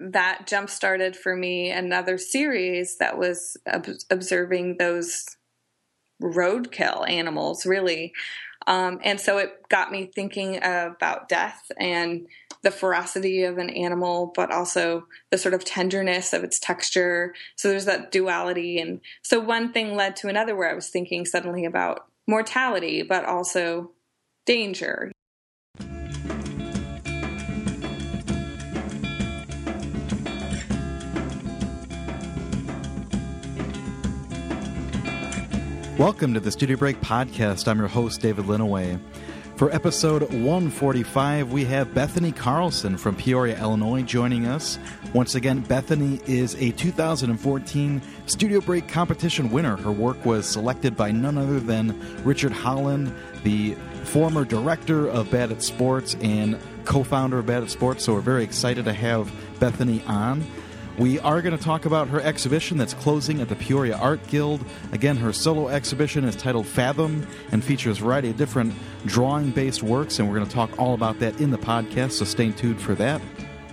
that jump started for me another series that was ob- observing those roadkill animals, really. Um, and so it got me thinking about death and the ferocity of an animal, but also the sort of tenderness of its texture. So there's that duality. And so one thing led to another where I was thinking suddenly about mortality, but also danger. Welcome to the Studio Break podcast. I'm your host, David Linneweh. For episode 145, we have Bethany Carlson from Peoria, Illinois, joining us. Once again, Bethany is a 2014 Studio Break competition winner. Her work was selected by none other than Richard Holland, the former director of Bad at Sports and co founder of Bad at Sports. So we're very excited to have Bethany on. We are going to talk about her exhibition that's closing at the Peoria Art Guild. Again, her solo exhibition is titled Fathom and features a variety of different drawing based works, and we're going to talk all about that in the podcast, so stay tuned for that.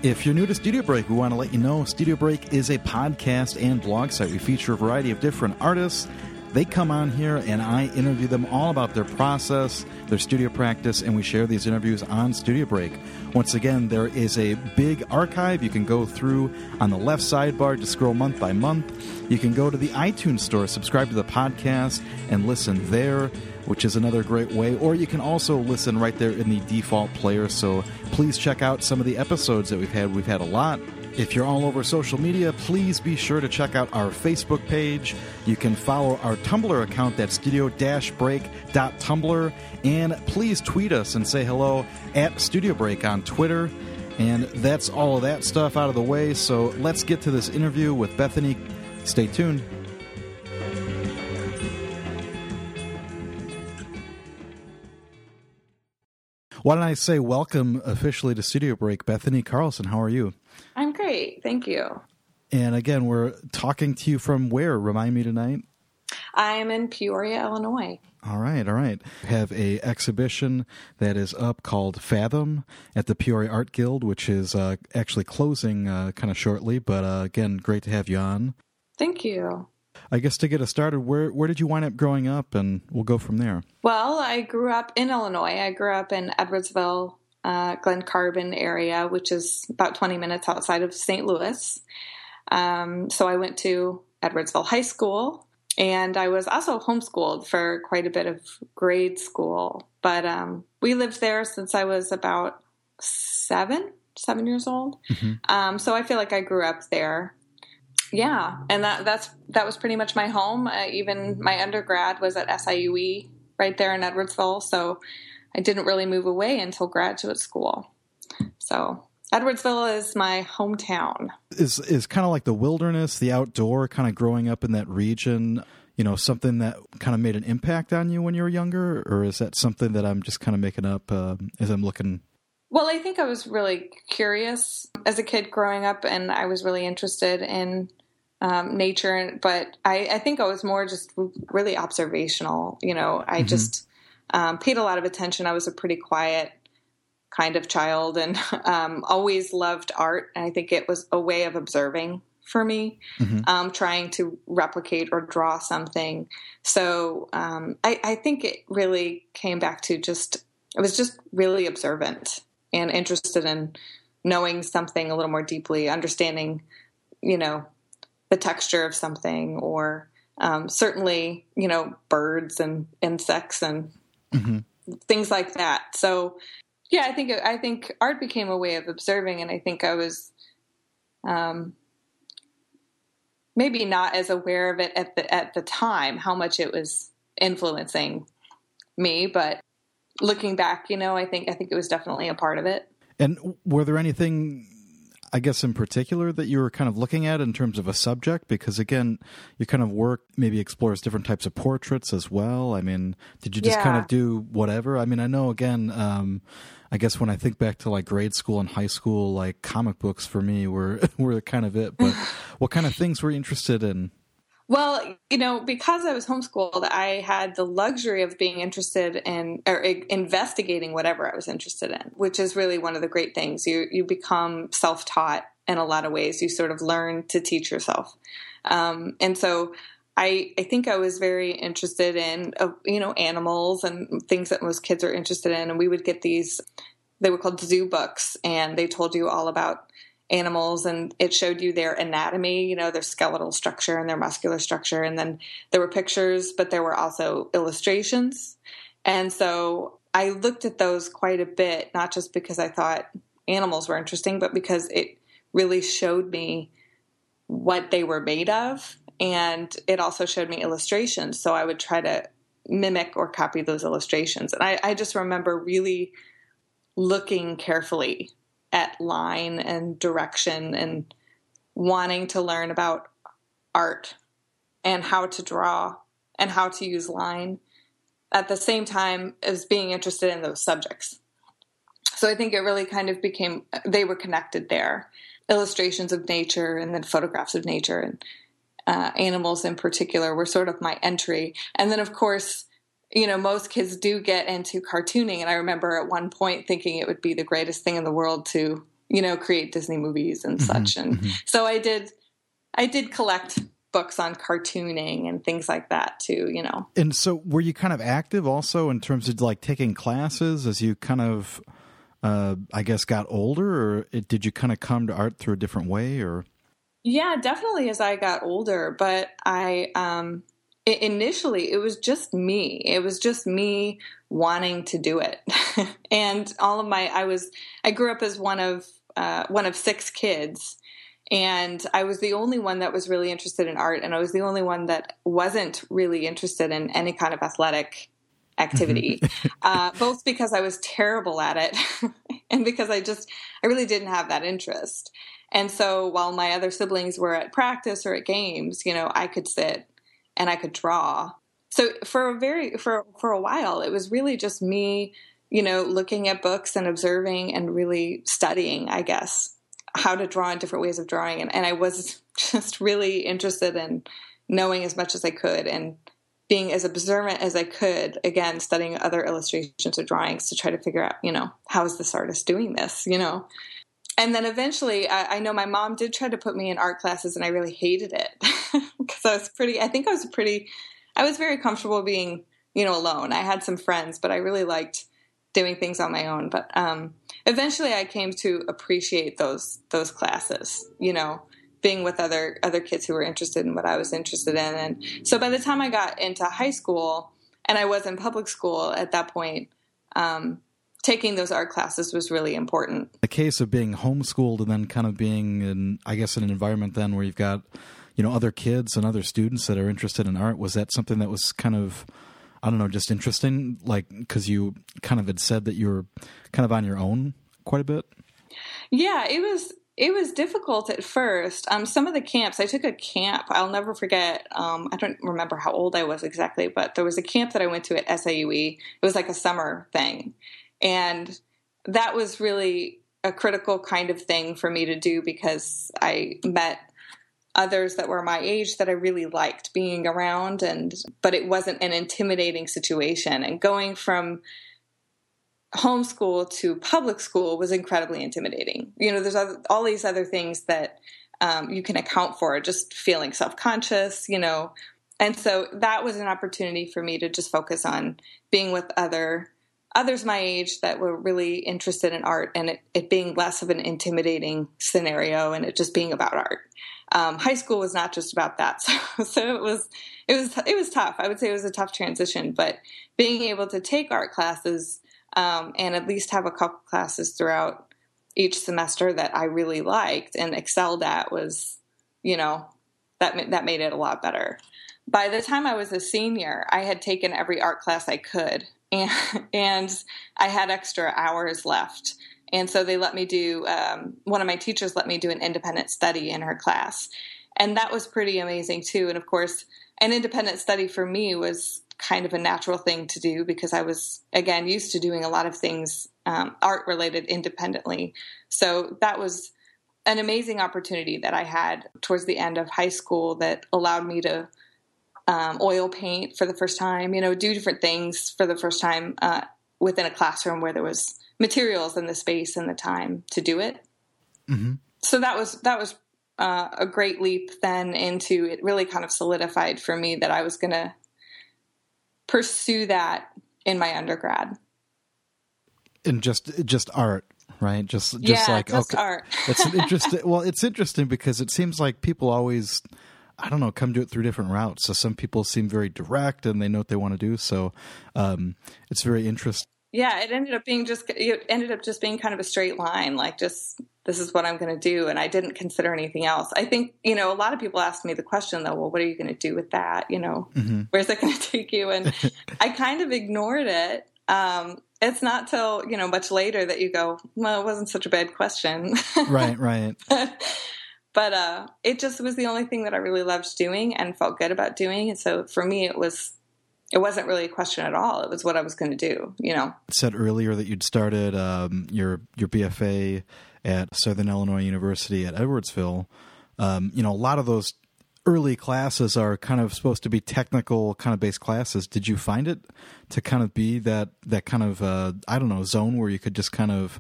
If you're new to Studio Break, we want to let you know Studio Break is a podcast and blog site. We feature a variety of different artists they come on here and I interview them all about their process, their studio practice, and we share these interviews on Studio Break. Once again, there is a big archive you can go through on the left sidebar to scroll month by month. You can go to the iTunes store, subscribe to the podcast, and listen there which is another great way. Or you can also listen right there in the default player. So please check out some of the episodes that we've had. We've had a lot. If you're all over social media, please be sure to check out our Facebook page. You can follow our Tumblr account, that's studio break.tumblr. And please tweet us and say hello at Studio Break on Twitter. And that's all of that stuff out of the way. So let's get to this interview with Bethany. Stay tuned. Why don't I say welcome officially to Studio Break, Bethany Carlson? How are you? I'm great. Thank you. And again, we're talking to you from where? Remind me tonight. I am in Peoria, Illinois. All right, all right. We have a exhibition that is up called Fathom at the Peoria Art Guild, which is uh, actually closing uh, kind of shortly. But uh, again, great to have you on. Thank you. I guess to get us started, where where did you wind up growing up, and we'll go from there. Well, I grew up in Illinois. I grew up in Edwardsville, uh, Glen Carbon area, which is about 20 minutes outside of St. Louis. Um, so I went to Edwardsville High School, and I was also homeschooled for quite a bit of grade school. But um, we lived there since I was about seven, seven years old. Mm-hmm. Um, so I feel like I grew up there. Yeah, and that that's that was pretty much my home. Uh, even my undergrad was at SIUE right there in Edwardsville. So I didn't really move away until graduate school. So Edwardsville is my hometown. Is is kind of like the wilderness, the outdoor, kind of growing up in that region. You know, something that kind of made an impact on you when you were younger, or is that something that I'm just kind of making up uh, as I'm looking? Well, I think I was really curious as a kid growing up, and I was really interested in um, nature. But I, I, think I was more just really observational. You know, I mm-hmm. just um, paid a lot of attention. I was a pretty quiet kind of child and um, always loved art. And I think it was a way of observing for me, mm-hmm. um, trying to replicate or draw something. So um, I, I, think it really came back to just, I was just really observant and interested in knowing something a little more deeply, understanding, you know, the texture of something or um, certainly, you know, birds and insects and mm-hmm. things like that. So, yeah, I think I think art became a way of observing, and I think I was um, maybe not as aware of it at the at the time how much it was influencing me, but looking back, you know, I think I think it was definitely a part of it. And were there anything I guess in particular that you were kind of looking at in terms of a subject? Because again, your kind of work maybe explores different types of portraits as well. I mean, did you just yeah. kind of do whatever? I mean, I know again, um, I guess when I think back to like grade school and high school, like comic books for me were were kind of it. But what kind of things were you interested in? Well, you know, because I was homeschooled, I had the luxury of being interested in or investigating whatever I was interested in, which is really one of the great things. You you become self-taught in a lot of ways. You sort of learn to teach yourself. Um, and so I, I think I was very interested in, uh, you know, animals and things that most kids are interested in. And we would get these, they were called zoo books, and they told you all about animals and it showed you their anatomy, you know, their skeletal structure and their muscular structure. And then there were pictures, but there were also illustrations. And so I looked at those quite a bit, not just because I thought animals were interesting, but because it really showed me what they were made of. And it also showed me illustrations. So I would try to mimic or copy those illustrations. And I, I just remember really looking carefully at line and direction and wanting to learn about art and how to draw and how to use line at the same time as being interested in those subjects. So I think it really kind of became, they were connected there. Illustrations of nature and then photographs of nature and uh, animals in particular were sort of my entry. And then, of course, you know, most kids do get into cartooning. And I remember at one point thinking it would be the greatest thing in the world to, you know, create Disney movies and mm-hmm, such. And mm-hmm. so I did, I did collect books on cartooning and things like that too, you know. And so were you kind of active also in terms of like taking classes as you kind of, uh, I guess, got older or it, did you kind of come to art through a different way or? Yeah, definitely as I got older, but I, um, initially it was just me. It was just me wanting to do it. And all of my i was i grew up as one of uh, one of six kids. And i was the only one that was really interested in art and i was the only one that wasn't really interested in any kind of athletic activity. Uh, both because i was terrible at it and because i just i really didn't have that interest. And so while my other siblings were at practice or at games you know i could sit and I could draw. So for a very for for a while, it was really just me, you know, looking at books and observing and really studying, I guess, how to draw in different ways of drawing. And, and I was just really interested in knowing as much as I could and being as observant as I could, again, studying other illustrations or drawings to try to figure out, you know, how is this artist doing this, you know? And then eventually I, I, know my mom did try to put me in art classes and i really hated it because i was pretty i think i was pretty i was very comfortable being you know alone. I had some friends but i really liked doing things on my own. But um, eventually i came to appreciate those those classes you know being with other other kids who were interested in what i was interested in. And so by the time i got into high school and i was in public school at that point um, taking those art classes was really important. The case of being homeschooled and then kind of being in, I guess, in an environment then where you've got, you know, other kids and other students that are interested in art, was that something that was kind of, I don't know, just interesting? Like, because you kind of had said that you were kind of on your own quite a bit? Yeah, it was. It was difficult at first. Um, some of the camps, I took a camp. I'll never forget. Um, I don't remember how old I was exactly, but there was a camp that I went to at SIUE. It was like a summer thing, and that was really a critical kind of thing for me to do because I met others that were my age that I really liked being around and but it wasn't an intimidating situation and going from homeschool to public school was incredibly intimidating. You know, there's all these other things that um, you can account for, just feeling self conscious, you know. And so that was an opportunity for me to just focus on being with other others my age that were really interested in art and it, it being less of an intimidating scenario and it just being about art. Um, high school was not just about that, so, so it was it was it was tough. I would say it was a tough transition, but being able to take art classes um, and at least have a couple classes throughout each semester that I really liked and excelled at was, you know, that that made it a lot better. By the time I was a senior, I had taken every art class I could and, and I had extra hours left. And so they let me do, um, one of my teachers let me do an independent study in her class. And that was pretty amazing too. And of course, an independent study for me was kind of a natural thing to do because I was, again, used to doing a lot of things um, art related independently. So that was an amazing opportunity that I had towards the end of high school that allowed me to um, oil paint for the first time, you know, do different things for the first time uh, within a classroom where there was materials and the space and the time to do it. Mm-hmm. so that was that was uh, a great leap then into it really kind of solidified for me that I was going to pursue that in my undergrad. And just just art, right? Just just yeah, like just okay. art. it's interesting. Well, it's interesting because it seems like people always I don't know, come to it through different routes. So some people seem very direct and they know what they want to do. So um, it's very interesting. Yeah, it ended up being just it ended up just being kind of a straight line, like just this is what I'm going to do, and I didn't consider anything else. I think you know a lot of people ask me the question though, well, what are you going to do with that? You know, mm-hmm. where's that going to take you? And I kind of ignored it. Um, it's not till you know much later that you go, well, it wasn't such a bad question. right, right. but uh, it just was the only thing that I really loved doing and felt good about doing. And so for me, it was it wasn't really a question at all. It was what I was going to do. You know, said earlier that you'd started um, your your BFA at Southern Illinois University at Edwardsville. Um, you know, a lot of those early classes are kind of supposed to be technical kind of based classes. Did you find it to kind of be that that kind of uh, I don't know zone where you could just kind of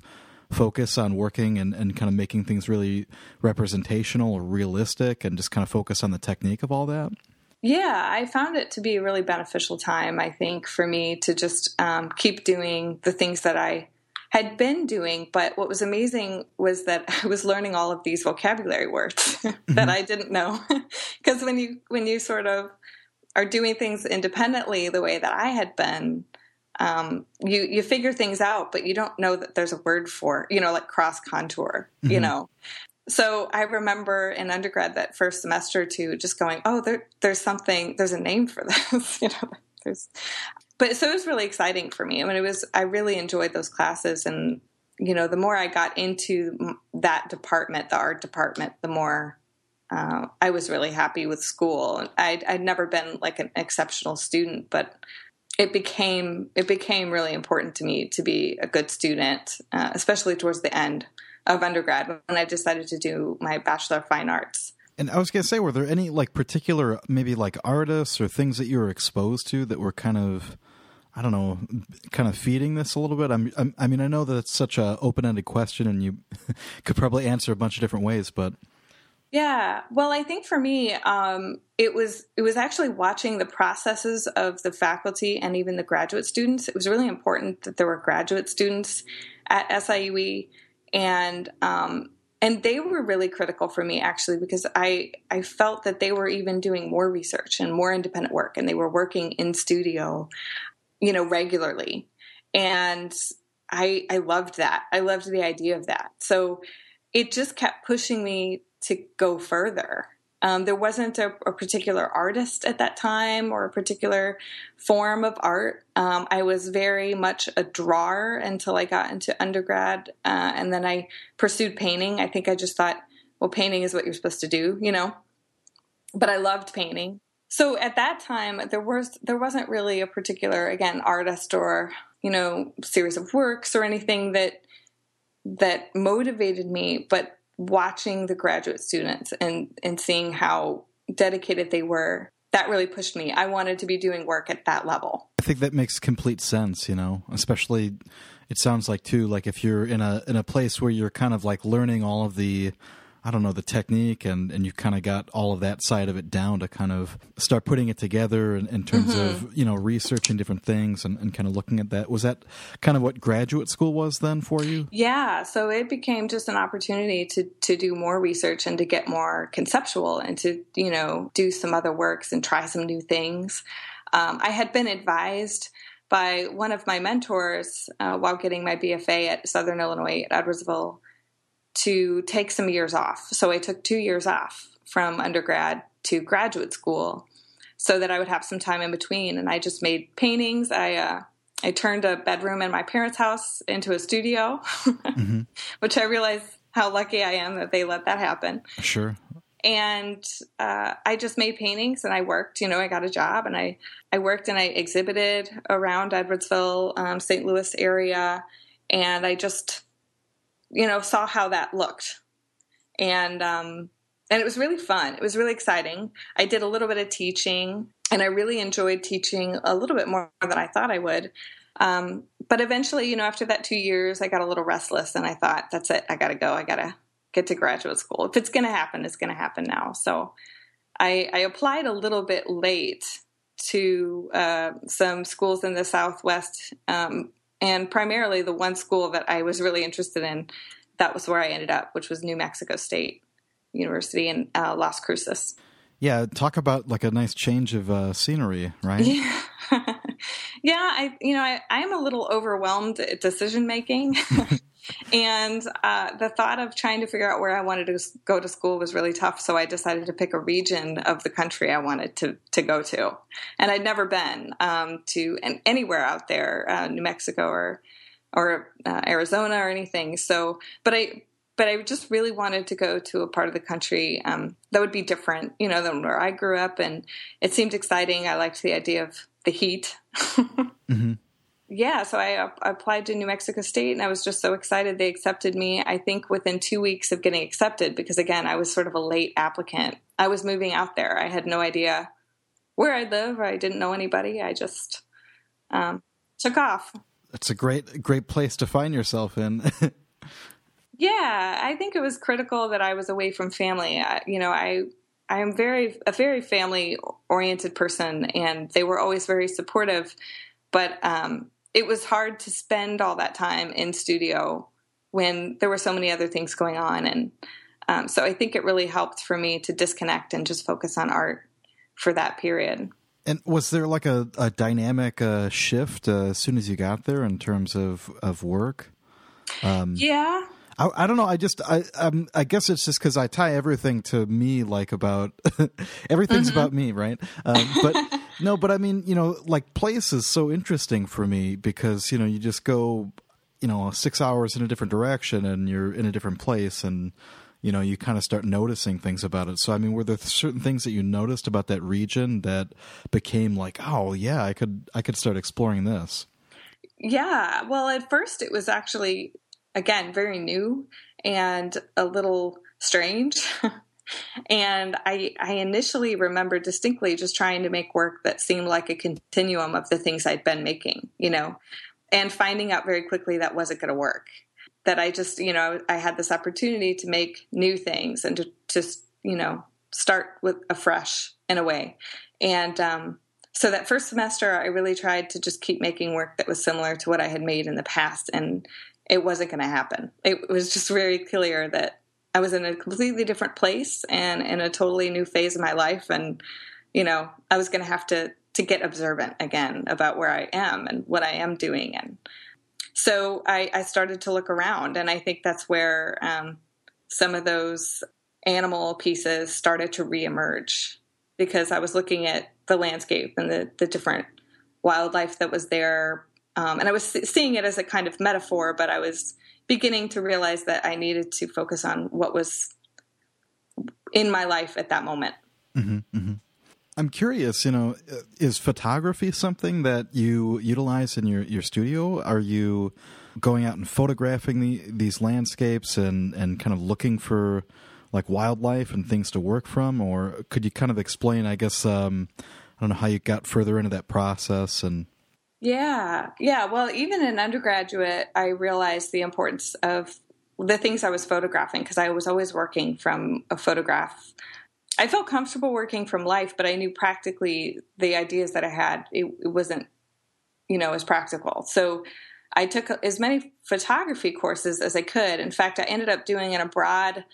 focus on working and, and kind of making things really representational or realistic and just kind of focus on the technique of all that? Yeah, I found it to be a really beneficial time, I think, for me to just um, keep doing the things that I had been doing. But what was amazing was that I was learning all of these vocabulary words that mm-hmm. I didn't know. Because when you when you sort of are doing things independently the way that I had been, um, you you figure things out, but you don't know that there's a word for you know like cross contour, mm-hmm. you know. So I remember in undergrad that first semester to just going, oh, there, there's something, there's a name for this, you know. There's, but so it was really exciting for me. I mean, it was I really enjoyed those classes, and you know, the more I got into that department, the art department, the more uh, I was really happy with school. I'd, I'd never been like an exceptional student, but it became it became really important to me to be a good student, uh, especially towards the end of undergrad when I decided to do my bachelor of fine arts. And I was gonna say, were there any like particular maybe like artists or things that you were exposed to that were kind of I don't know, kind of feeding this a little bit. I'm, I'm, i mean, I know that it's such a open-ended question, and you could probably answer a bunch of different ways, but yeah, well, I think for me, um, it was it was actually watching the processes of the faculty and even the graduate students. It was really important that there were graduate students at SIUE, and um, and they were really critical for me actually because I I felt that they were even doing more research and more independent work, and they were working in studio, you know, regularly, and I I loved that. I loved the idea of that. So it just kept pushing me to go further. Um, there wasn't a, a, particular artist at that time or a particular form of art. Um, I was very much a drawer until I got into undergrad, uh, and then I pursued painting. I think I just thought, well, painting is what you're supposed to do, you know. But I loved painting. So at that time, there was there wasn't really a particular again artist or you know series of works or anything that that motivated me, but watching the graduate students and and seeing how dedicated they were that really pushed me. I wanted to be doing work at that level. I think that makes complete sense you know especially it sounds like too like if you're in a in a place where you're kind of like learning all of the I don't know the technique and and you kind of got all of that side of it down to kind of start putting it together in, in terms mm-hmm. of you know researching different things and, and kind of looking at that. Was that kind of what graduate school was then for you? Yeah so it became just an opportunity to to do more research and to get more conceptual and to you know do some other works and try some new things. Um, I had been advised by one of my mentors uh, while getting my BFA at Southern Illinois at Edwardsville to take some years off. So I took two years off from undergrad to graduate school so that I would have some time in between. And I just made paintings. I, uh, I turned a bedroom in my parents' house into a studio, mm-hmm. which I realize how lucky I am that they let that happen. Sure. And uh, I just made paintings and I worked. You know, I got a job and I, I worked and I exhibited around Edwardsville, um, St. Louis area. And I just you know, saw how that looked. And um, and it was really fun. It was really exciting. I did a little bit of teaching, and I really enjoyed teaching a little bit more than I thought I would. Um, but eventually, you know, after that two years, I got a little restless, and I thought, "That's it. I got to go. I got to get to graduate school. If it's going to happen, it's going to happen now. So I, I, applied a little bit late to uh, some schools in the Southwest, um, and primarily the one school that I was really interested in. That was where I ended up, which was New Mexico State University in uh, Las Cruces. Yeah, talk about like a nice change of uh, scenery, right? Yeah. yeah, I you know I, I'm a little overwhelmed at decision making, and uh, the thought of trying to figure out where I wanted to go to school was really tough. So I decided to pick a region of the country I wanted to to go to, and I'd never been um, to anywhere out there, uh, New Mexico or or uh, Arizona or anything. So, but I but I just really wanted to go to a part of the country um, that would be different, you know, than where I grew up, and it seemed exciting. I liked the idea of the heat. mm-hmm. Yeah, so I, I, applied to New Mexico State, and I was just so excited they accepted me. I think within two weeks of getting accepted, because again, I was sort of a late applicant. I was moving out there. I had no idea where I'd live. I didn't know anybody. I just um, took off. That's a great, great place to find yourself in. Yeah, I think it was critical that I was away from family. I, you know, I I am very a very family oriented person, and they were always very supportive. But um, it was hard to spend all that time in studio when there were so many other things going on, and um, so I think it really helped for me to disconnect and just focus on art for that period. And was there like a, a dynamic uh, shift uh, as soon as you got there in terms of of work? Um, yeah, I, I, don't know. I just I um, I guess it's just because I tie everything to me, like about everything's mm-hmm. about me, right? Um, but no, but I mean, you know, like place is so interesting for me because you know you just go, you know, six hours in a different direction and you're in a different place and you know you kind of start noticing things about it so i mean were there certain things that you noticed about that region that became like oh yeah i could i could start exploring this yeah well at first it was actually again, very new and a little strange. and I, I initially remember distinctly just trying to make work that seemed like a continuum of the things I'd been making, you know, and finding out very quickly that wasn't going to work. That I just, you know, I had this opportunity to make new things and to just, you know, start with afresh in a way. And um, so that first semester, I really tried to just keep making work that was similar to what I had made in the past and it wasn't going to happen. It was just very clear that I was in a completely different place and in a totally new phase of my life. And, you know, I was going to have to, to get observant again about where I am and what I am doing. And so I, I started to look around. And I think that's where um, some of those animal pieces started to reemerge because I was looking at the landscape and the, the different wildlife that was there, um, and I was seeing it as a kind of metaphor, but I was beginning to realize that I needed to focus on what was in my life at that moment. Mm-hmm, mm-hmm. I'm curious, you know, is photography something that you utilize in your, your studio? Are you going out and photographing the, these landscapes and, and kind of looking for like wildlife and things to work from? Or could you kind of explain, I guess, um, I don't know how you got further into that process and yeah. Yeah. Well, even in undergraduate, I realized the importance of the things I was photographing because I was always working from a photograph. I felt comfortable working from life, but I knew practically the ideas that I had, it, it wasn't, you know, as practical. So I took as many photography courses as I could. In fact, I ended up doing an abroad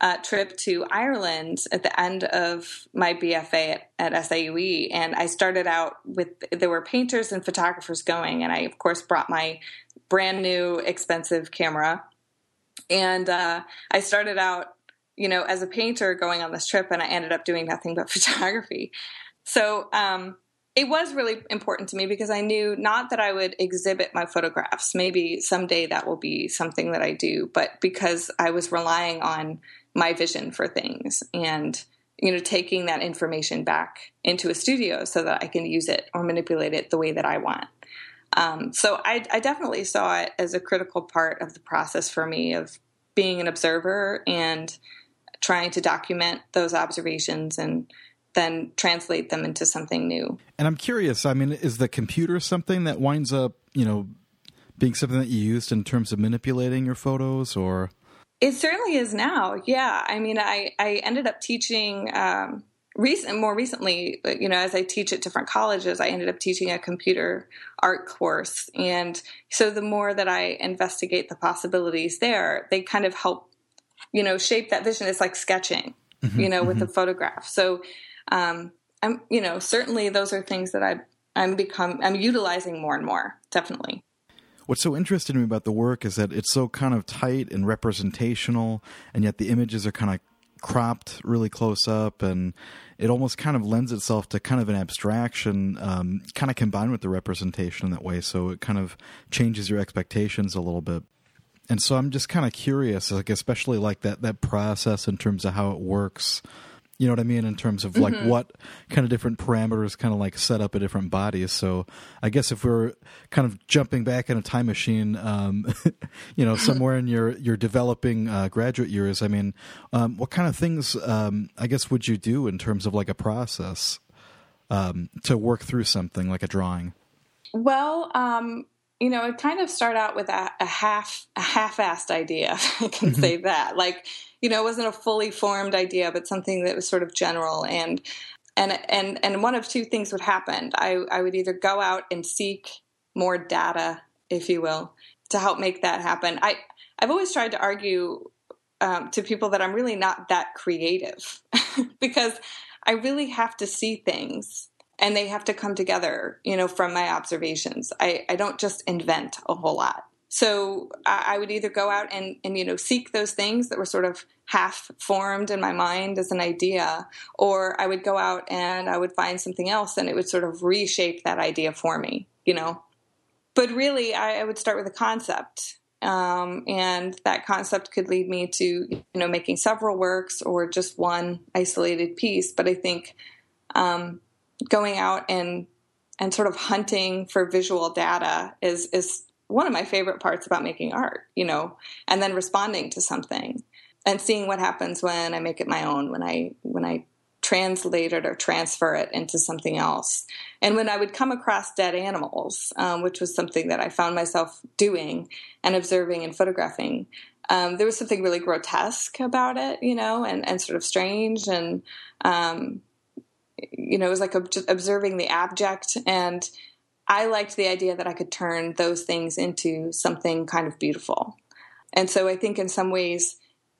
uh, trip to Ireland at the end of my BFA at, at SIUE. And I started out with, there were painters and photographers going. And I, of course, brought my brand new expensive camera. And uh, I started out, you know, as a painter going on this trip, and I ended up doing nothing but photography. So, um, it was really important to me because I knew not that I would exhibit my photographs. Maybe someday that will be something that I do, but because I was relying on my vision for things and you know taking that information back into a studio so that I can use it or manipulate it the way that I want. Um, so I, I definitely saw it as a critical part of the process for me of being an observer and trying to document those observations and then translate them into something new. And I'm curious, I mean, is the computer something that winds up, you know, being something that you used in terms of manipulating your photos or It certainly is now. Yeah. I mean, I, I ended up teaching um, recent, more recently, you know, as I teach at different colleges, I ended up teaching a computer art course. And so the more that I investigate the possibilities there, they kind of help, you know, shape that vision. It's like sketching, mm-hmm, you know, mm-hmm. with the photograph. So, um, I'm, you know, certainly those are things that I, I'm become, I'm utilizing more and more, definitely. What's so interesting to me about the work is that it's so kind of tight and representational, and yet the images are kind of cropped really close up and it almost kind of lends itself to kind of an abstraction um, kind of combined with the representation in that way so it kind of changes your expectations a little bit. And so i'm just kind of curious like especially like that that process in terms of how it works you know what I mean in terms of like mm-hmm. what kind of different parameters kind of like set up a different body. So I guess if we're kind of jumping back in a time machine, um, you know, somewhere in your your developing uh, graduate years, I mean, um, what kind of things um, I guess would you do in terms of like a process um, to work through something like a drawing? Well, um, you know, it kind of start out with a, a half a half-assed idea. I can mm-hmm. say that, like you know, it wasn't a fully formed idea, but something that was sort of general and and and and one of two things would happen. I I would either go out and seek more data, if you will, to help make that happen. I I've always tried to argue um, to people that I'm really not that creative because I really have to see things and they have to come together, you know, from my observations. I, I don't just invent a whole lot. So I, I would either go out and, and, you know, seek those things that were sort of half formed in my mind as an idea, or I would go out and I would find something else and it would sort of reshape that idea for me, you know. But really, I, I would start with a concept. Um, and that concept could lead me to, you know, making several works or just one isolated piece. But I think um, going out and and sort of hunting for visual data is is one of my favorite parts about making art, you know, and then responding to something and seeing what happens when I make it my own, when I when I translate it or transfer it into something else. And when I would come across dead animals, um, which was something that I found myself doing and observing and photographing, um, there was something really grotesque about it, you know, and, and sort of strange. And, um, you know, it was like observing the abject. And I liked the idea that I could turn those things into something kind of beautiful. And so I think in some ways,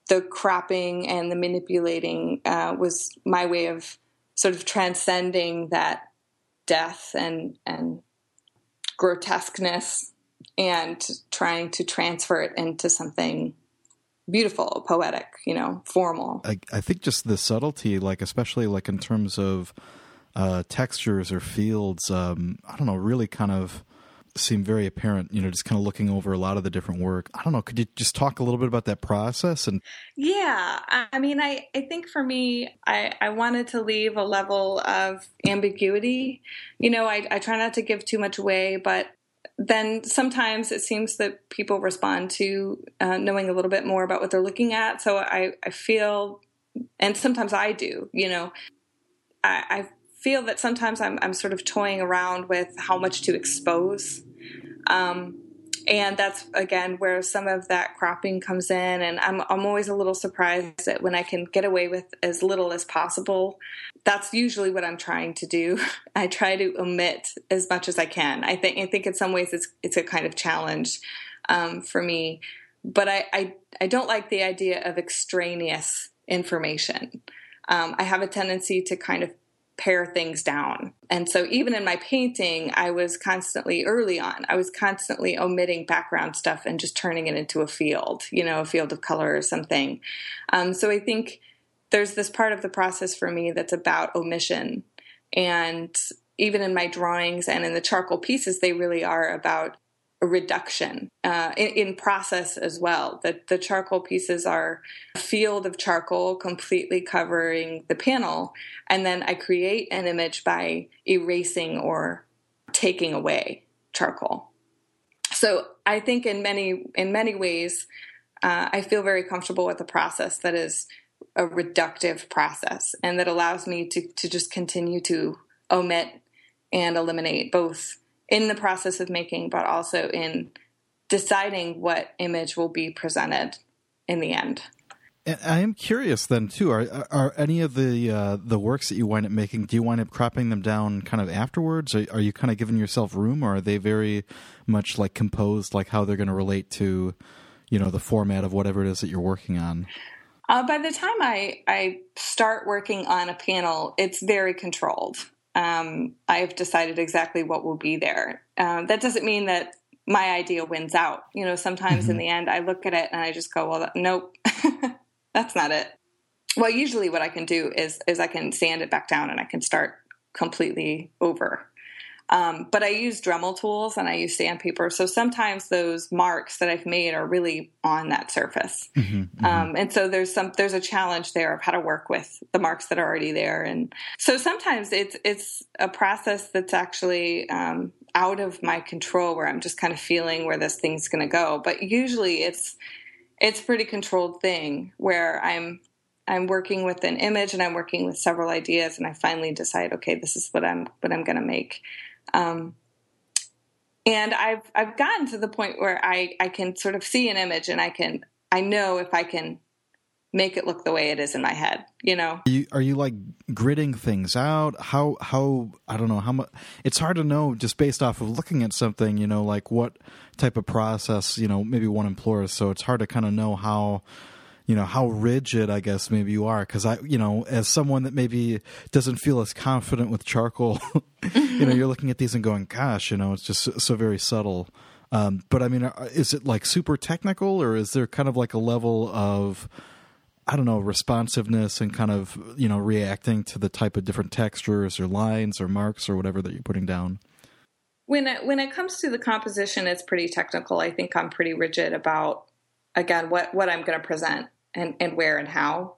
the cropping and the manipulating uh, was my way of sort of transcending that death and and grotesqueness and trying to transfer it into something beautiful, poetic, you know, formal. I, I think just the subtlety, like especially like in terms of uh, textures or fields, um, I don't know, really kind of seem very apparent, you know, just kind of looking over a lot of the different work. I don't know, could you just talk a little bit about that process and Yeah, I mean I I think for me I I wanted to leave a level of ambiguity. You know, I I try not to give too much away, but then sometimes it seems that people respond to uh, knowing a little bit more about what they're looking at. So I, I feel, and sometimes I do, you know, I, I feel that sometimes I'm, I'm sort of toying around with how much to expose. Um, and that's again where some of that cropping comes in. And I'm, I'm always a little surprised that when i can get away with as little as possible that's usually what i'm trying to do. I try to omit as much as i can. I think i think in some ways it's it's a kind of challenge um, for me. But I, I i don't like the idea of extraneous information. Um, I have a tendency to kind of pare things down. And so even in my painting, I was constantly early on, I was constantly omitting background stuff and just turning it into a field, you know, a field of color or something. Um, so I think there's this part of the process for me that's about omission. And even in my drawings and in the charcoal pieces, they really are about reduction uh, in, in, process as well. The, the charcoal pieces are a field of charcoal completely covering the panel, and then I create an image by erasing or taking away charcoal. So I think in many in many ways, uh, I feel very comfortable with a process that is a reductive process and that allows me to to just continue to omit and eliminate both in the process of making, but also in deciding what image will be presented in the end. I am curious then too. Are are any of the uh, the works that you wind up making? Do you wind up cropping them down kind of afterwards? Are, are you kind of giving yourself room, or are they very much like composed, like how they're going to relate to, you know, the format of whatever it is that you're working on? Uh, by the time I I start working on a panel, it's very controlled. Um, I've decided exactly what will be there. Uh, that doesn't mean that my idea wins out. You know, sometimes mm-hmm. in the end, I look at it and I just go, "Well, nope." that's not it. Well, usually what I can do is is I can sand it back down and I can start completely over. Um, but I use Dremel tools and I use sandpaper. So sometimes those marks that I've made are really on that surface. Mm-hmm, mm-hmm. Um, and so there's some there's a challenge there of how to work with the marks that are already there. And so sometimes it's it's a process that's actually um, out of my control where I'm just kind of feeling where this thing's going to go. But usually it's it's a pretty controlled thing where I'm I'm working with an image and I'm working with several ideas and I finally decide, okay, this is what I'm what I'm going to make. Um, and I've I've gotten to the point where I I can sort of see an image and I can I know if I can make it look the way it is in my head you know? Are you, are you like gritting things out? How how i don't know how much it's hard to know just based off of looking at something you know like what type of process you know maybe one employs so it's hard to kind of know how you know how rigid i guess maybe you are because i you know as someone that maybe doesn't feel as confident with charcoal you know you're looking at these and going gosh you know it's just so, very subtle um, but i mean uh, is it like super technical or is there kind of like a level of I don't know, responsiveness and kind of, you know, reacting to the type of different textures or lines or marks or whatever that you're putting down? When it, when it comes to the composition, it's pretty technical. I think I'm pretty rigid about, again, what, what I'm going to present and, and where and how.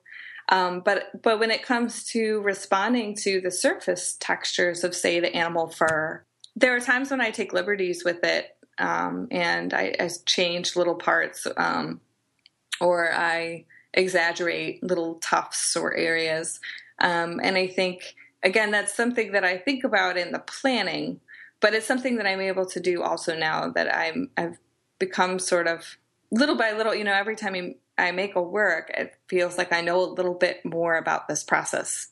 Um, but but when it comes to responding to the surface textures of, say, the animal fur, there are times when I take liberties with it um, and I, I, change little parts, um, or I exaggerate little tufts or areas. Um, and I think, again, that's something that I think about in the planning, but it's something that I'm able to do also now that I'm, I've become sort of little by little, you know, every time I make a work, it feels like I know a little bit more about this process,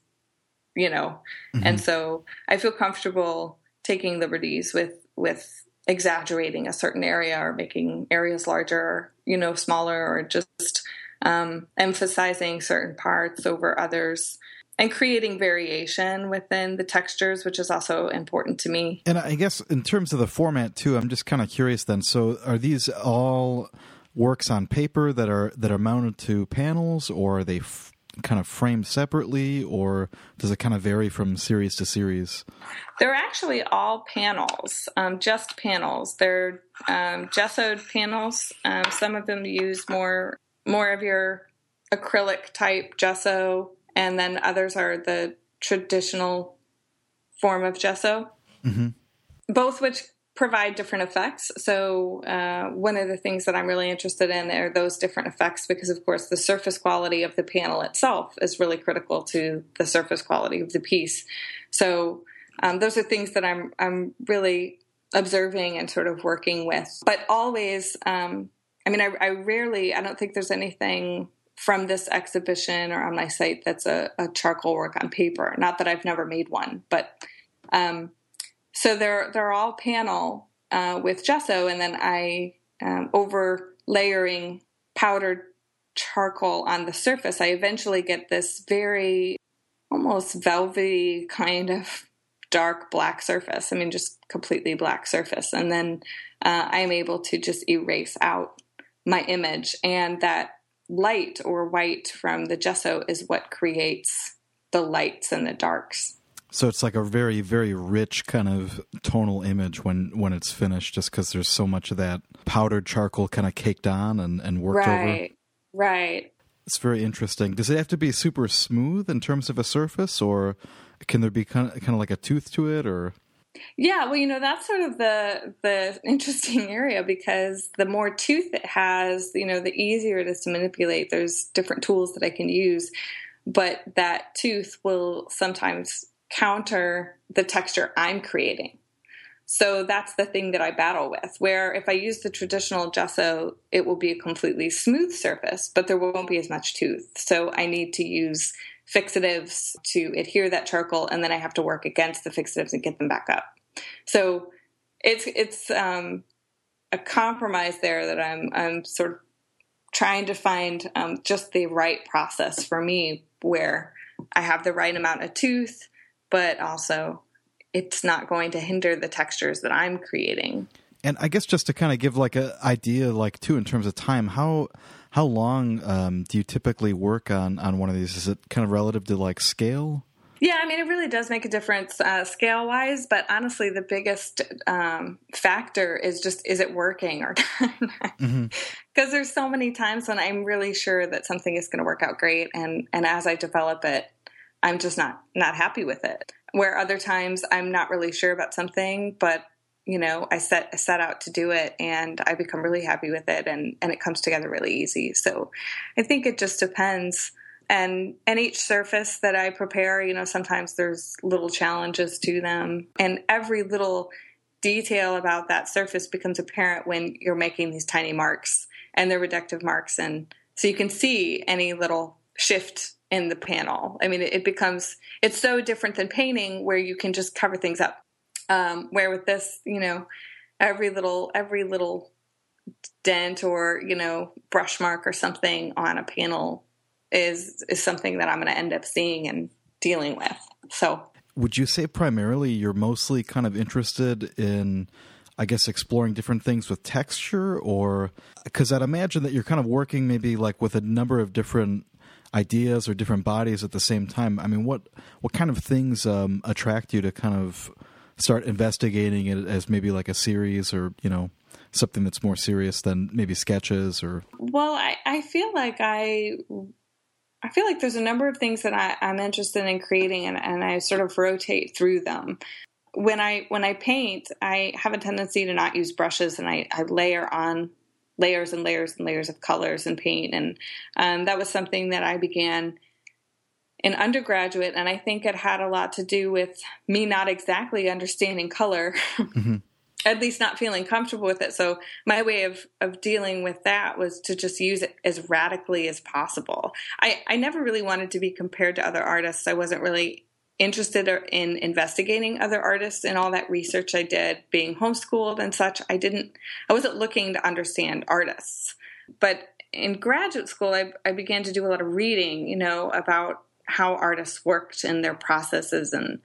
you know? Mm-hmm. And so I feel comfortable taking liberties with, with exaggerating a certain area or making areas larger, you know, smaller or just um, emphasizing certain parts over others and creating variation within the textures, which is also important to me. And I guess in terms of the format too, I'm just kind of curious. Then, so are these all works on paper that are that are mounted to panels, or are they f- kind of framed separately, or does it kind of vary from series to series? They're actually all panels, um, just panels. They're um, gessoed panels. Um, some of them use more more of your acrylic type gesso, and then others are the traditional form of gesso. Mm-hmm. Both which provide different effects. So, uh, one of the things that I'm really interested in are those different effects because, of course, the surface quality of the panel itself is really critical to the surface quality of the piece. So, um, those are things that I'm I'm really observing and sort of working with, but always um, I mean, I, I rarely, I don't think there's anything from this exhibition or on my site that's a, a charcoal work on paper. Not that I've never made one, but um, so they're they're all panel uh, with gesso, and then I um, over layering powdered charcoal on the surface. I eventually get this very almost velvety kind of dark black surface. I mean, just completely black surface, and then uh, I'm able to just erase out my image and that light or white from the gesso is what creates the lights and the darks so it's like a very very rich kind of tonal image when when it's finished just because there's so much of that powdered charcoal kind of caked on and, and worked right, over. Right it's very interesting. Does it have to be super smooth in terms of a surface or can there be kind of, kind of like a tooth to it or? Yeah, well, you know, that's sort of the the interesting area because the more tooth it has, you know, the easier it is to manipulate. There's different tools that I can use, but that tooth will sometimes counter the texture I'm creating. So that's the thing that I battle with. Where if I use the traditional gesso, it will be a completely smooth surface, but there won't be as much tooth. So I need to use fixatives to adhere that charcoal, and then I have to work against the fixatives and get them back up. So it's it's um, a compromise there that I'm I'm sort of trying to find um, just the right process for me where I have the right amount of tooth, but also it's not going to hinder the textures that I'm creating. And I guess just to kind of give like an idea, like too, in terms of time, how how long um, do you typically work on on one of these? Is it kind of relative to like scale? Yeah, I mean, it really does make a difference uh, scale wise, but honestly, the biggest um, factor is just is it working or not? Because mm-hmm. there's so many times when I'm really sure that something is going to work out great, and and as I develop it, I'm just not not happy with it. Where other times I'm not really sure about something, but you know, I set set out to do it, and I become really happy with it, and and it comes together really easy. So, I think it just depends and and each surface that I prepare, you know, sometimes there's little challenges to them, and every little detail about that surface becomes apparent when you're making these tiny marks and they're reductive marks, and so you can see any little shift in the panel. I mean, it, becomes it's so different than painting where you can just cover things up. Um, where with this, you know, every little every little dent or you know brush mark or something on a panel is is something that I'm going to end up seeing and dealing with. So, would you say primarily you're mostly kind of interested in I guess exploring different things with texture or cuz I'd imagine that you're kind of working maybe like with a number of different ideas or different bodies at the same time. I mean, what what kind of things um, attract you to kind of start investigating it as maybe like a series or, you know, something that's more serious than maybe sketches or well i, I feel like i I feel like there's a number of things that I, am interested in creating, and, and I sort of rotate through them. When I when I paint, I have a tendency to not use brushes, and I, I layer on layers and layers and layers of colors and paint, and um, that was something that I began in undergraduate, and I think it had a lot to do with me not exactly understanding color. Mm-hmm at least not feeling comfortable with it. So my way of of dealing with that was to just use it as radically as possible. I I never really wanted to be compared to other artists. I wasn't really interested in investigating other artists and all that research I did being homeschooled and such. I didn't I wasn't looking to understand artists. But in graduate school I I began to do a lot of reading, you know, about how artists worked and their processes and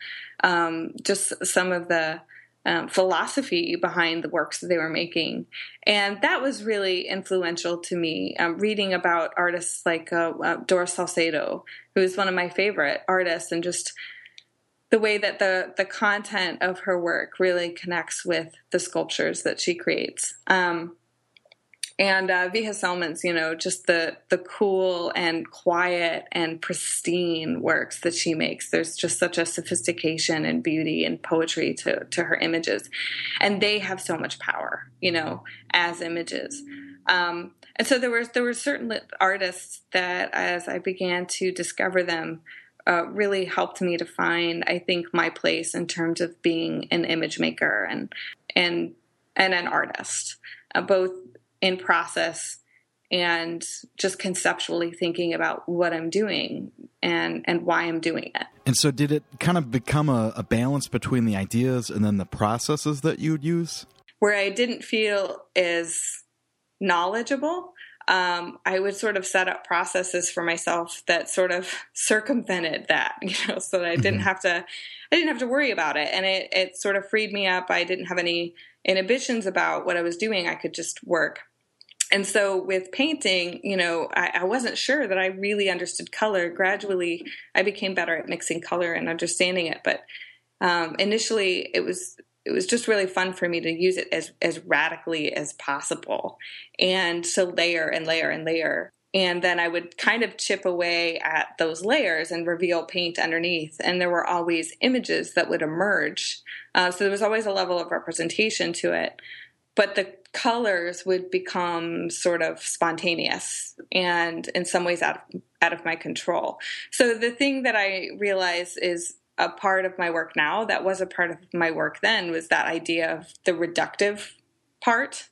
um, just some of the um, philosophy behind the works that they were making. And that was really influential to me, um, reading about artists like uh, uh, Doris Salcedo, who is one of my favorite artists, and just the way that the, the content of her work really connects with the sculptures that she creates. Um, and uh, Vija Celmins, you know, just the the cool and quiet and pristine works that she makes. There's just such a sophistication and beauty and poetry to to her images, and they have so much power, you know, as images. Um, and so there were there were certain artists that, as I began to discover them, uh, really helped me to find, I think, my place in terms of being an image maker and and and an artist, uh, both in process and just conceptually thinking about what I'm doing and and why I'm doing it. And so, did it kind of become a, a balance between the ideas and then the processes that you would use? Where I didn't feel as knowledgeable, um, I would sort of set up processes for myself that sort of circumvented that, you know, so that I didn't mm-hmm. have to, I didn't have to worry about it, and it it sort of freed me up. I didn't have any inhibitions about what I was doing. I could just work and so with painting, you know, I, I, wasn't sure that I really understood color. Gradually, I became better at mixing color and understanding it. But um, initially, it was it was just really fun for me to use it as as radically as possible, and to layer and layer and layer. And then I would kind of chip away at those layers and reveal paint underneath. And there were always images that would emerge. Uh, so there was always a level of representation to it but the colors would become sort of spontaneous and in some ways out of, out of my control. So the thing that I realize is a part of my work now that was a part of my work then was that idea of the reductive part,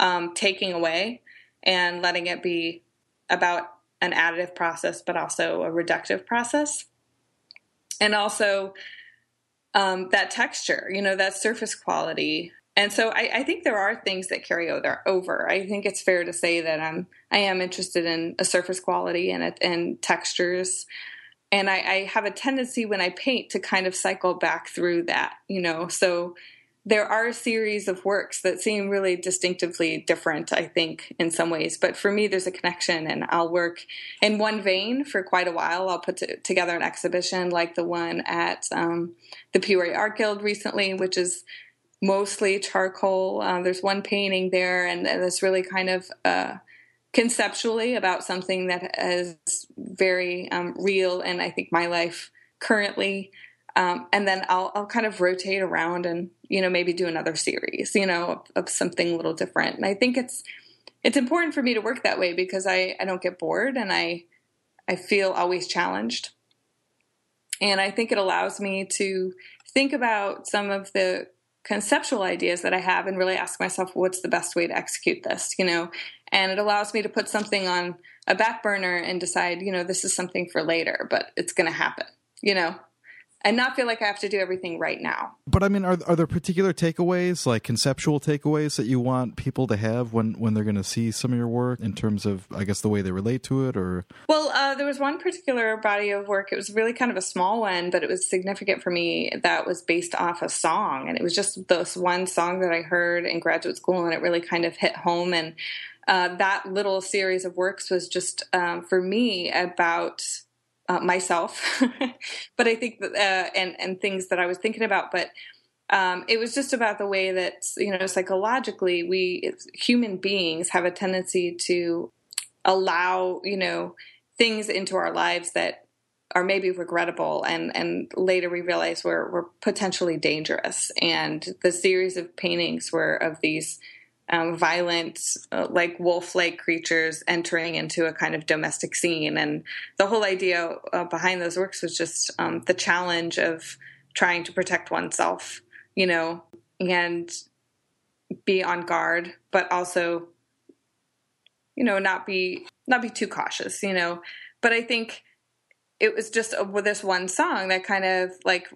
um, taking away and letting it be about an additive process, but also a reductive process. And also um, that texture, you know, that surface quality. And so I, I, think there are things that carry over. I think it's fair to say that I'm I am interested in a surface quality and and textures, and I, I have a tendency when I paint to kind of cycle back through that, you know. So there are a series of works that seem really distinctively different, I think, in some ways. But for me, there's a connection, and I'll work in one vein for quite a while. I'll put together an exhibition like the one at um, the Peoria Art Guild recently, which is mostly charcoal. Uh, there's one painting there, and it's really kind of uh, conceptually about something that is very um, real, and I think my life currently. Um, and then I'll, I'll kind of rotate around and you know maybe do another series you know of, of, something a little different. And i think it's it's important for me to work that way because i i don't get bored and i i feel always challenged. And i think it allows me to think about some of the conceptual ideas that i have and really ask myself what's the best way to execute this? You know and it allows me to put something on a back burner and decide you know this is something for later but it's going to happen you know and not feel like I have to do everything right now. But I mean, are are there particular takeaways, like conceptual takeaways, that you want people to have when when they're going to see some of your work in terms of, I guess, the way they relate to it, or? Well, uh, there was one particular body of work. It was really kind of a small one, but it was significant for me. That was based off a song, and it was just this one song that I heard in graduate school, and it really kind of hit home and. Uh, that little series of works was just um, for me about uh, myself, but I think that, uh, and and things that I was thinking about, but. Um, it was just about the way that you know psychologically we human beings have a tendency to allow you know things into our lives that are maybe regrettable and and later we realize we're we're potentially dangerous and the series of paintings were of these um, violent, uh, like wolf like creatures entering into a kind of domestic scene. And the whole idea uh, behind those works was just um, the challenge of trying to protect oneself, you know, and be on guard, but also, you know, not be not be too cautious, you know. But I think it was just uh, with this one song that kind of like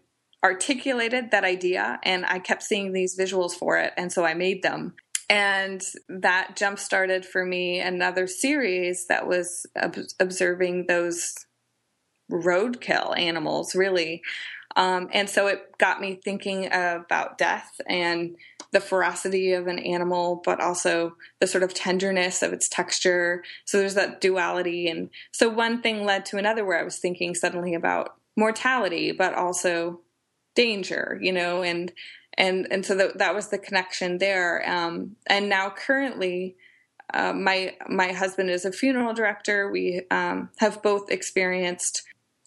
articulated that idea and I kept seeing these visuals for it and so I made them and that jump started for me another series that was ob- observing those roadkill animals, really. Um, and so it got me thinking about death and the ferocity of an animal, but also the sort of tenderness of its texture. So there's that duality. And so one thing led to another where I was thinking suddenly about mortality, but also danger, you know, and and and so that that was the connection there. Um, and now currently, uh, my my husband is a funeral director. We um, have both experienced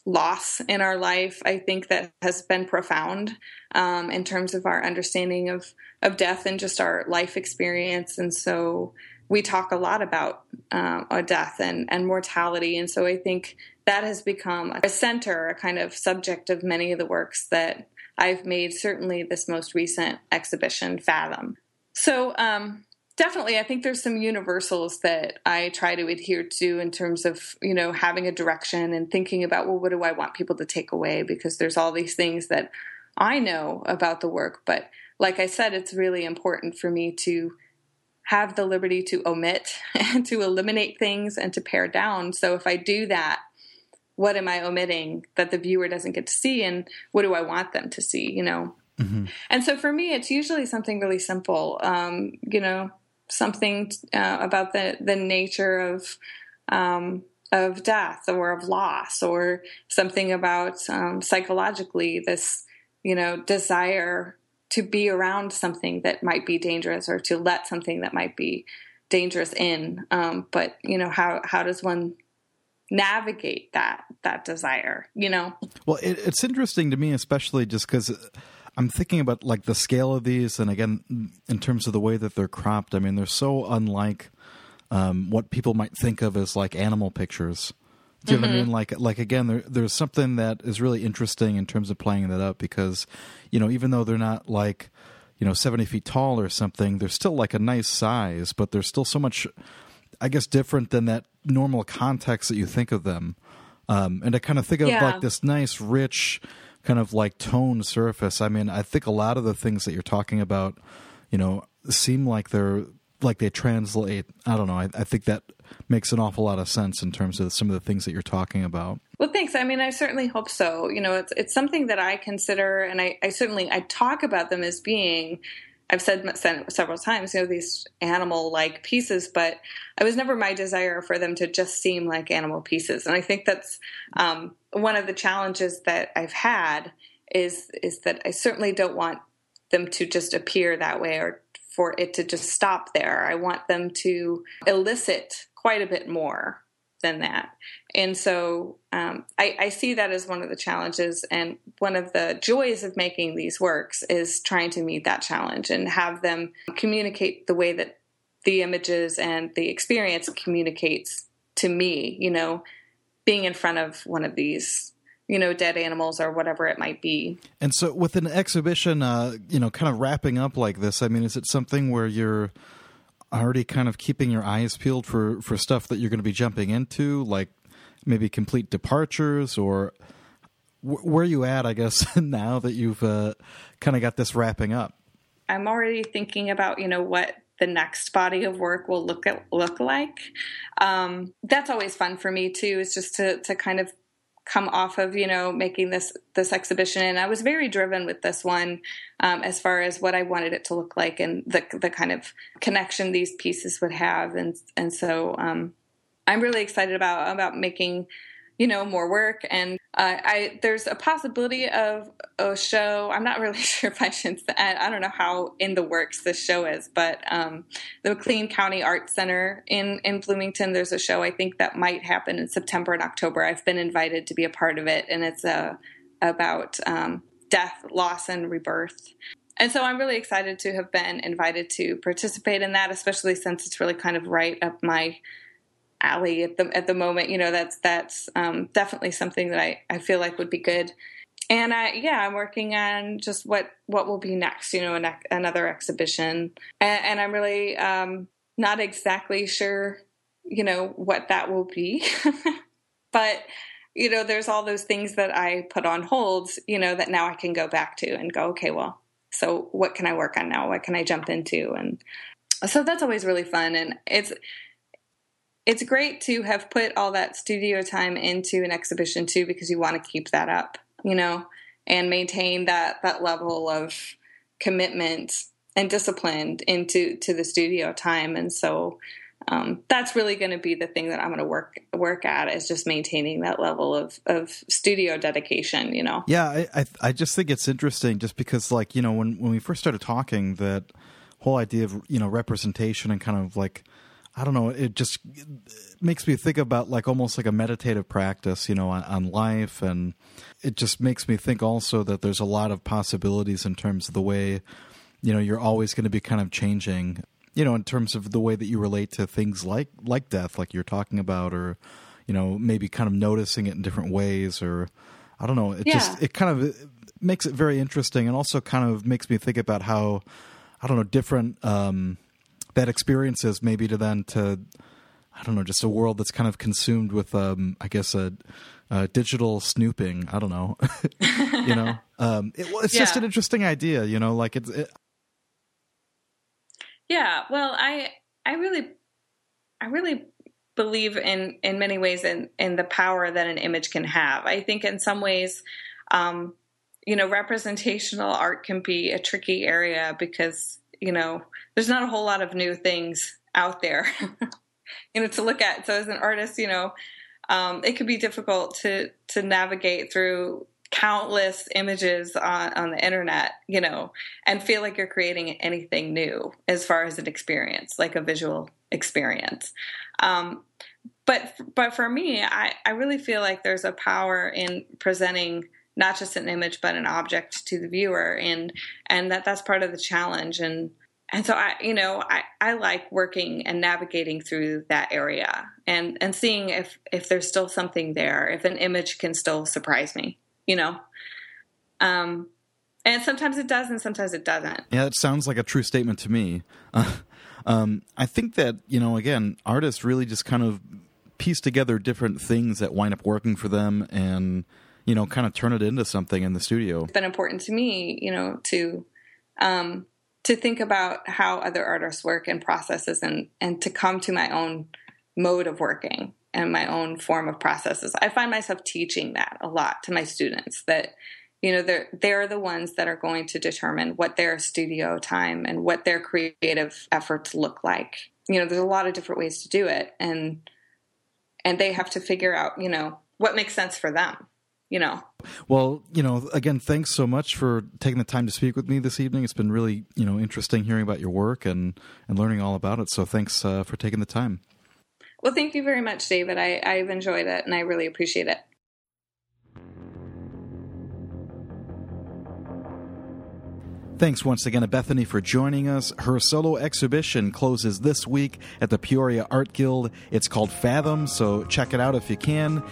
loss in our life. I think that has been profound um, in terms of our understanding of of death and just our life experience. And so we talk a lot about uh, death and and mortality. And so I think that has become a center, a kind of subject of many of the works that I've made certainly this most recent exhibition, Fathom. So, um, definitely, I think there's some universals that I try to adhere to in terms of, you know, having a direction and thinking about, well, what do I want people to take away? Because there's all these things that I know about the work. But like I said, it's really important for me to have the liberty to omit and to eliminate things and to pare down. So if I do that, what am I omitting that the viewer doesn't get to see, and what do I want them to see? You know. Mm-hmm. And so for me, it's usually something really simple. Um, you know, something uh, about the the nature of um, of death or of loss, or something about um, psychologically this you know desire to be around something that might be dangerous or to let something that might be dangerous in. Um, but you know how how does one navigate that that desire you know well it, it's interesting to me especially just because i'm thinking about like the scale of these and again in terms of the way that they're cropped i mean they're so unlike um, what people might think of as like animal pictures Do you mm-hmm. know what I mean? Like, like again, there, there's something that is really interesting in terms of playing that up because, you know, even though they're not like, you know, 70 feet tall or something, they're still like a nice size, but they're still so much, I guess, different than that normal context that you think of them. Um, and I kind of think of yeah. like this nice, rich, kind of like tone surface. I mean, I think a lot of the things that you're talking about, you know, seem like they're like they translate. I don't know. I, I think that makes an awful lot of sense in terms of some of the things that you're talking about. Well, thanks. I mean, I certainly hope so. You know, it's it's something that I consider, and I, I certainly I talk about them as being. I've said several times, you know, these animal-like pieces, but I was never my desire for them to just seem like animal pieces, and I think that's um, one of the challenges that I've had is is that I certainly don't want them to just appear that way or for it to just stop there. I want them to elicit quite a bit more than that. And so um, I, I, see that as one of the challenges. And one of the joys of making these works is trying to meet that challenge and have them communicate the way that the images and the experience communicates to me, you know, being in front of one of these you know, dead animals or whatever it might be. And so, with an exhibition, uh, you know, kind of wrapping up like this, I mean, is it something where you're already kind of keeping your eyes peeled for for stuff that you're going to be jumping into, like maybe complete departures, or wh- where are you at? I guess now that you've uh, kind of got this wrapping up. I'm already thinking about you know what the next body of work will look at, look like. Um, that's always fun for me too. Is just to to kind of come off of you know making this this exhibition and i was very driven with this one um, as far as what i wanted it to look like and the the kind of connection these pieces would have and and so um, i'm really excited about about making you know more work and uh, I there's a possibility of a show. I'm not really sure if I should. I don't know how in the works this show is, but um, the McLean County Art Center in in Bloomington. There's a show I think that might happen in September and October. I've been invited to be a part of it, and it's uh, about um, death, loss, and rebirth. And so I'm really excited to have been invited to participate in that, especially since it's really kind of right up my alley at the at the moment. You know, that's that's um, definitely something that I, I feel like would be good. And I, yeah, I'm working on just what what will be next. You know, an, another exhibition, and, and I'm really um, not exactly sure. You know what that will be, but you know, there's all those things that I put on hold. You know, that now I can go back to and go, okay, well, so what can I work on now? What can I jump into? And so that's always really fun, and it's it's great to have put all that studio time into an exhibition too because you want to keep that up you know and maintain that that level of commitment and discipline into to the studio time and so um, that's really going to be the thing that I'm going to work work at is just maintaining that level of of studio dedication. You know. Yeah, I, I, I just think it's interesting, just because like you know when when we first started talking, that whole idea of you know representation and kind of like I don't know. It just makes me think about like almost like a meditative practice, you know, on, on, life, and it just makes me think also that there's a lot of possibilities in terms of the way, you know, you're always going to be kind of changing, you know, in terms of the way that you relate to things like like death, like you're talking about, or you know, maybe kind of noticing it in different ways, or I don't know. It yeah. just it kind of makes it very interesting, and also kind of makes me think about how I don't know different. um that experience is maybe to then to I don't know, just a world that's kind of consumed with, um, I guess, a, a, digital snooping. I don't know, you know. Um, it, well, it's yeah. just an interesting idea, you know. Like it's. It... Yeah, well, I I really I really believe in in many ways in in the power that an image can have. I think in some ways, um, you know, representational art can be a tricky area because you know there's not a whole lot of new things out there, you know, to look at. So as an artist, you know, um, it could be difficult to to navigate through countless images on, on the internet, you know, and feel like you're creating anything new as far as an experience, like a visual experience. Um, but but for me, I, I really feel like there's a power in presenting not just an image but an object to the viewer, and and that that's part of the challenge. And and so I, you know, I, I like working and navigating through that area and, and seeing if, if there's still something there, if an image can still surprise me, you know? Um, and sometimes it does and sometimes it doesn't. Yeah, it sounds like a true statement to me. Uh, um, I think that, you know, again, artists really just kind of piece together different things that wind up working for them and, you know, kind of turn it into something in the studio. It's been important to me, you know, to, um, to think about how other artists work and processes and and to come to my own mode of working and my own form of processes. I find myself teaching that a lot to my students that you know they're they're the ones that are going to determine what their studio time and what their creative efforts look like. You know, there's a lot of different ways to do it and and they have to figure out, you know, what makes sense for them you know. Well, you know, again, thanks so much for taking the time to speak with me this evening. It's been really, you know, interesting hearing about your work and and learning all about it. So thanks uh, for taking the time. Well, thank you very much, David. I, I've enjoyed it and I really appreciate it. Thanks once again to Bethany for joining us. Her solo exhibition closes this week at the Peoria Art Guild. It's called Fathom, so check it out if you can.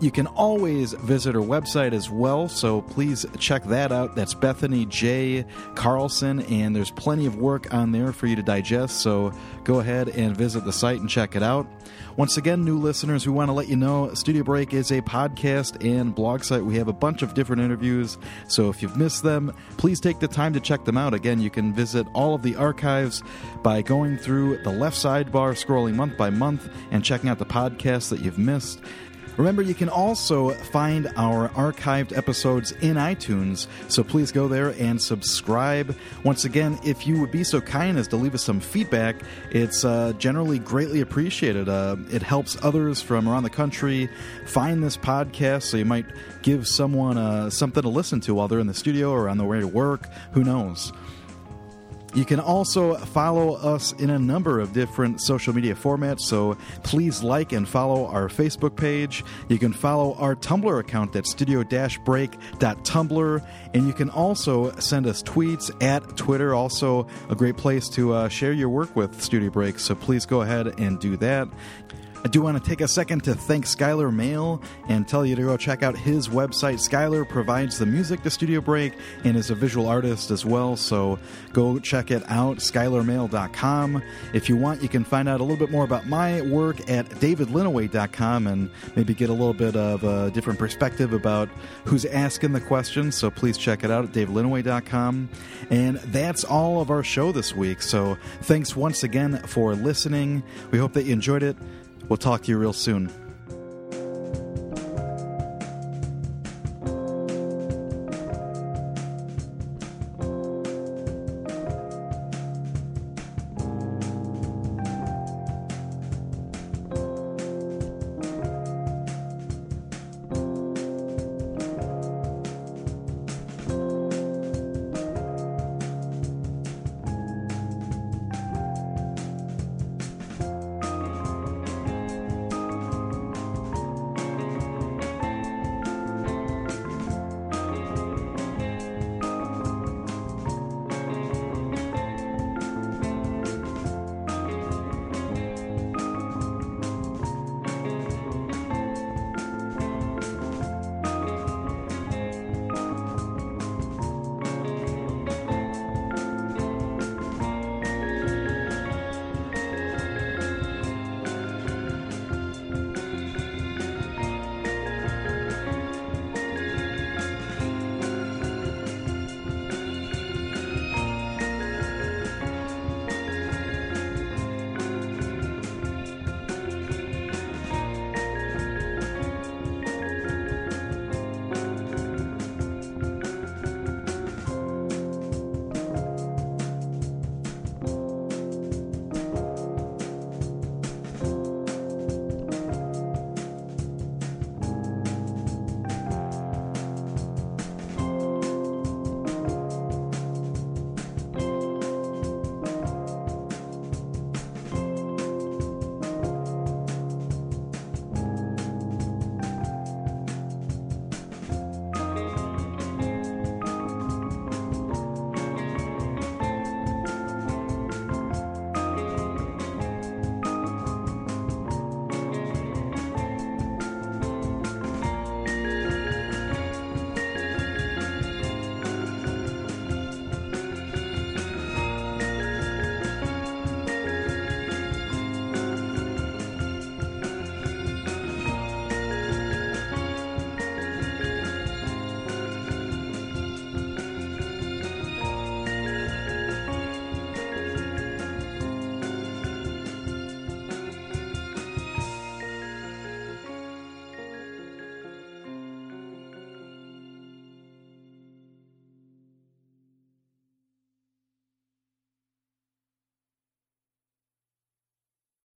You can always visit her website as well, so please check that out. That's Bethany J. Carlson, and there's plenty of work on there for you to digest, so go ahead and visit the site and check it out. Once again, new listeners, we want to let you know Studio Break is a podcast and blog site. We have a bunch of different interviews, so if you've missed them, please take the time to check them out. Again, you can visit all of the archives by going through the left sidebar, scrolling month by month, and checking out the podcasts that you've missed. Remember, you can also find our archived episodes in iTunes, so please go there and subscribe. Once again, if you would be so kind as to leave us some feedback, it's uh, generally greatly appreciated. Uh, it helps others from around the country find this podcast, so you might give someone uh, something to listen to while they're in the studio or on their way to work. Who knows? You can also follow us in a number of different social media formats, so please like and follow our Facebook page. You can follow our Tumblr account at studio break.tumblr, and you can also send us tweets at Twitter, also a great place to uh, share your work with Studio Break, so please go ahead and do that. I do want to take a second to thank Skylar Mail and tell you to go check out his website. Skylar provides the music to Studio Break and is a visual artist as well, so go check it out, skylarmail.com. If you want, you can find out a little bit more about my work at davidlinneweh.com and maybe get a little bit of a different perspective about who's asking the questions, so please check it out at davidlinneweh.com. And that's all of our show this week, so thanks once again for listening. We hope that you enjoyed it. We'll talk to you real soon.